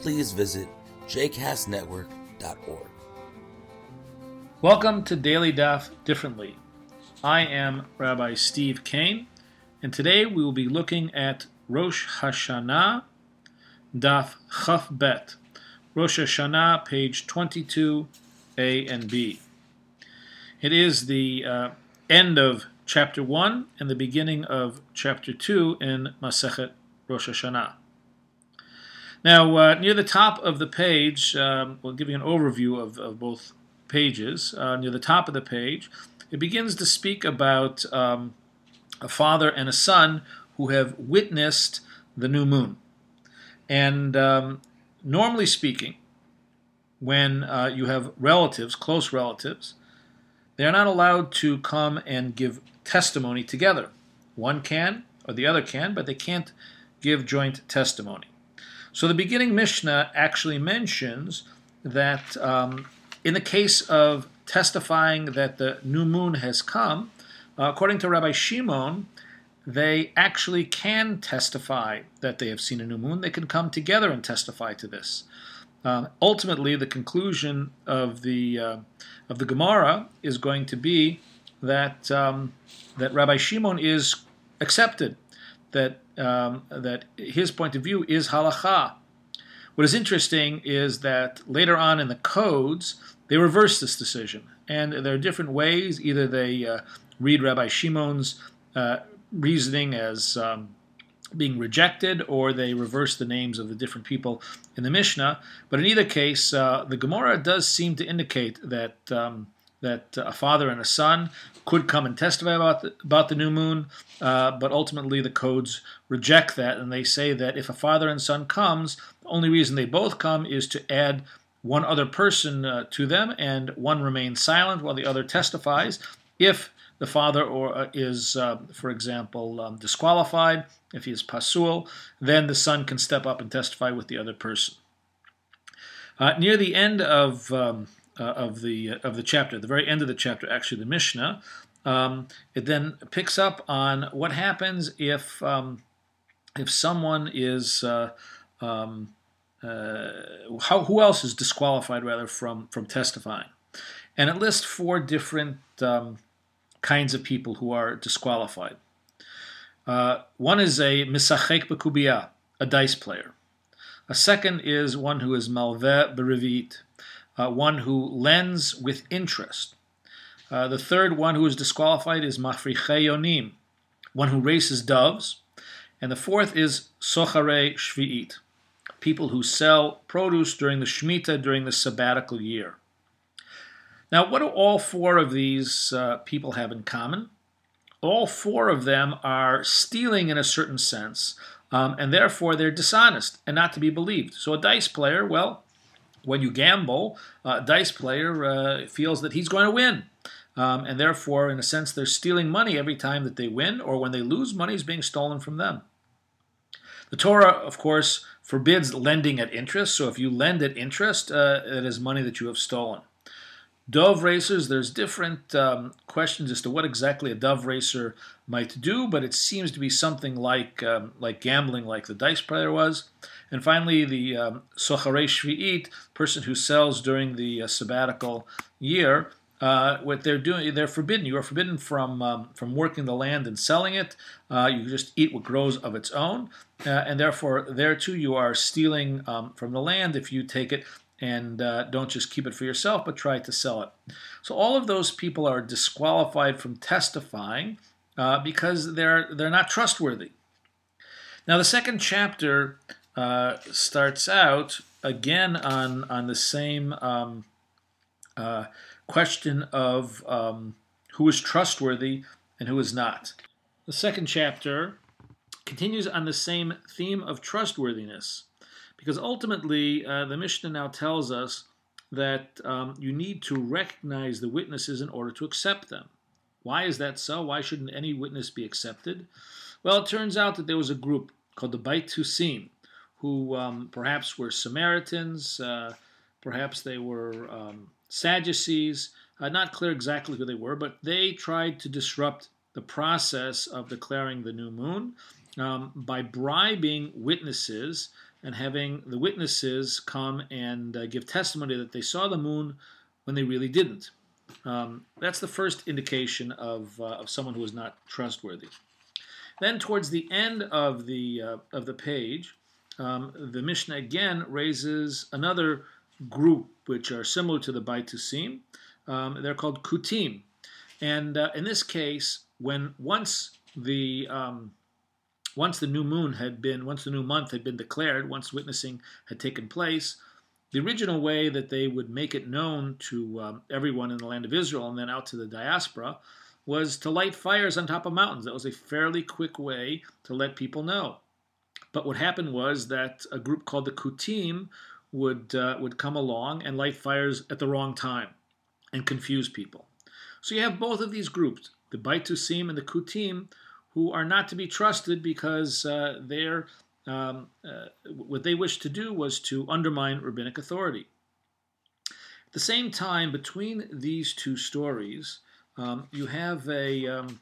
please visit jcastnetwork.org. Welcome to Daily Daf Differently. I am Rabbi Steve Kane, and today we will be looking at Rosh Hashanah, Daf Chaf Bet, Rosh Hashanah, page 22, A and B. It is the uh, end of chapter 1 and the beginning of chapter 2 in Masechet Rosh Hashanah. Now, uh, near the top of the page, um, we'll give you an overview of, of both pages. Uh, near the top of the page, it begins to speak about um, a father and a son who have witnessed the new moon. And um, normally speaking, when uh, you have relatives, close relatives, they are not allowed to come and give testimony together. One can, or the other can, but they can't give joint testimony. So the beginning Mishnah actually mentions that um, in the case of testifying that the new moon has come, uh, according to Rabbi Shimon, they actually can testify that they have seen a new moon. They can come together and testify to this. Uh, ultimately, the conclusion of the uh, of the Gemara is going to be that um, that Rabbi Shimon is accepted that um, that his point of view is halacha. What is interesting is that later on in the codes, they reverse this decision. And there are different ways. Either they uh, read Rabbi Shimon's uh, reasoning as um, being rejected, or they reverse the names of the different people in the Mishnah. But in either case, uh, the Gemara does seem to indicate that um, that a father and a son could come and testify about the, about the new moon, uh, but ultimately the codes reject that, and they say that if a father and son comes, the only reason they both come is to add one other person uh, to them, and one remains silent while the other testifies. If the father or uh, is, uh, for example, um, disqualified, if he is pasul, then the son can step up and testify with the other person. Uh, near the end of um, uh, of the uh, of the chapter, the very end of the chapter, actually the Mishnah. Um, it then picks up on what happens if um, if someone is uh, um, uh, how who else is disqualified rather from from testifying, and it lists four different um, kinds of people who are disqualified. Uh, one is a misachek bekubiyah, a dice player. A second is one who is malveh berivit, uh, one who lends with interest. Uh, the third one who is disqualified is mafricheyonim, one who races doves. And the fourth is sochare shvi'it, people who sell produce during the Shemitah, during the sabbatical year. Now, what do all four of these uh, people have in common? All four of them are stealing in a certain sense, um, and therefore they're dishonest and not to be believed. So, a dice player, well, when you gamble, a dice player uh, feels that he's going to win. Um, and therefore, in a sense, they're stealing money every time that they win, or when they lose, money is being stolen from them. The Torah, of course, forbids lending at interest. So if you lend at interest, uh, it is money that you have stolen. Dove racers, there's different um, questions as to what exactly a dove racer might do, but it seems to be something like um, like gambling, like the dice player was. And finally, the um, Sochare Shvi'it, person who sells during the uh, sabbatical year, uh, what they're doing, they're forbidden. You are forbidden from um, from working the land and selling it. Uh, you just eat what grows of its own, uh, and therefore, there too, you are stealing um, from the land if you take it and uh, don't just keep it for yourself, but try to sell it. So all of those people are disqualified from testifying uh, because they're they're not trustworthy. Now the second chapter uh, starts out again on on the same um, uh, question of um, who is trustworthy and who is not. The second chapter continues on the same theme of trustworthiness because ultimately uh, the Mishnah now tells us that um, you need to recognize the witnesses in order to accept them. Why is that so? Why shouldn't any witness be accepted? Well, it turns out that there was a group called the Baitusim, who um, perhaps were Samaritans, uh, perhaps they were um, Sadducees, uh, not clear exactly who they were, but they tried to disrupt the process of declaring the new moon um, by bribing witnesses and having the witnesses come and uh, give testimony that they saw the moon when they really didn't. Um, that's the first indication of, uh, of someone who is not trustworthy. Then, towards the end of the uh, of the page, um, the Mishnah again raises another group which are similar to the Baitusim. Um, they're called Kutim, and uh, in this case, when once the um, once the new moon had been, once the new month had been declared, once witnessing had taken place, the original way that they would make it known to um, everyone in the land of Israel and then out to the diaspora was to light fires on top of mountains. That was a fairly quick way to let people know. But what happened was that a group called the Kutim would uh, would come along and light fires at the wrong time and confuse people. So you have both of these groups, the Baitusim and the Kutim, who are not to be trusted because uh, they're um, uh, what they wished to do was to undermine rabbinic authority. At the same time, between these two stories, um, you have a, um,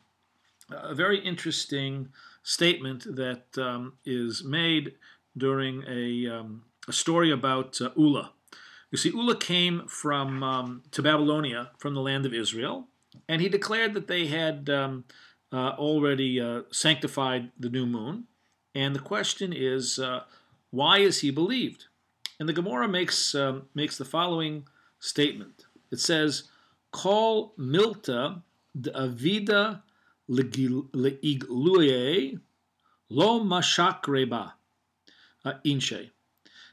a very interesting statement that um, is made during a, um, a story about uh, Ula. You see, Ula came from um, to Babylonia from the land of Israel, and he declared that they had uh, already uh, sanctified the new moon. And the question is, uh, why is he believed? And the Gemara makes um, makes the following statement. It says, "Kol milta de avida leigluye lo mashakreba uh, inche."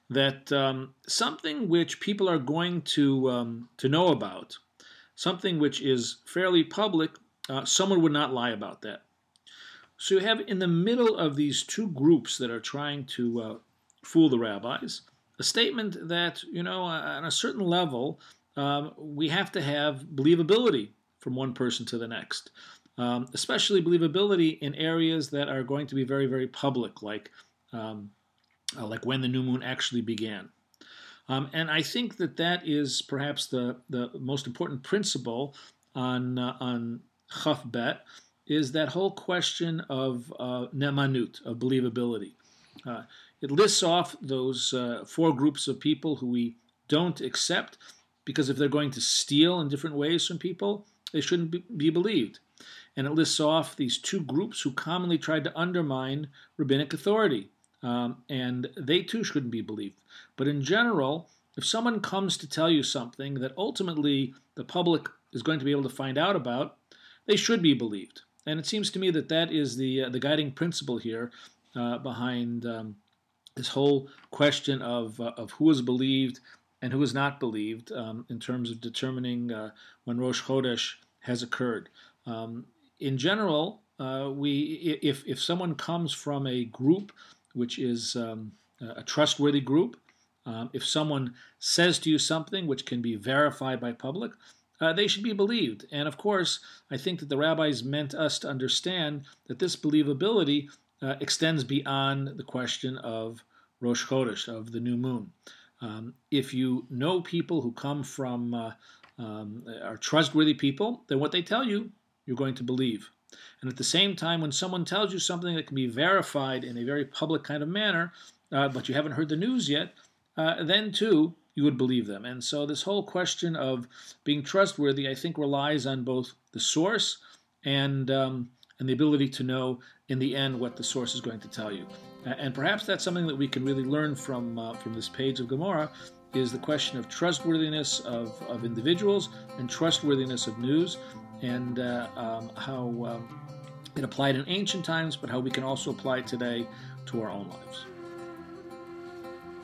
That um, something which people are going to um, to know about, something which is fairly public, uh, someone would not lie about that. So you have in the middle of these two groups that are trying to uh, fool the rabbis a statement that, you know, on a certain level, um, we have to have believability from one person to the next, um, especially believability in areas that are going to be very, very public, like, um, uh, like when the new moon actually began. Um, and I think that that is perhaps the, the most important principle on, uh, on Chaf Bet is that whole question of uh, nemanut, of believability. Uh, it lists off those uh, four groups of people who we don't accept because if they're going to steal in different ways from people, they shouldn't be, be believed. And it lists off these two groups who commonly tried to undermine rabbinic authority. Um, and they too shouldn't be believed. But in general, if someone comes to tell you something that ultimately the public is going to be able to find out about, they should be believed. And it seems to me that that is the uh, the guiding principle here uh, behind um, this whole question of uh, of who is believed and who is not believed um, in terms of determining uh, when Rosh Chodesh has occurred. Um, in general, uh, we if if someone comes from a group which is um, a trustworthy group, um, if someone says to you something which can be verified by public, uh, they should be believed. And of course, I think that the rabbis meant us to understand that this believability uh, extends beyond the question of Rosh Chodesh, of the new moon. Um, if you know people who come from, uh, um, are trustworthy people, then what they tell you, you're going to believe. And at the same time, when someone tells you something that can be verified in a very public kind of manner, uh, but you haven't heard the news yet, uh, then too, you would believe them. And so this whole question of being trustworthy, I think, relies on both the source and um, and the ability to know in the end what the source is going to tell you. And perhaps that's something that we can really learn from uh, from this page of Gemara is the question of trustworthiness of, of individuals and trustworthiness of news, and uh, um, how um, it applied in ancient times, but how we can also apply it today to our own lives.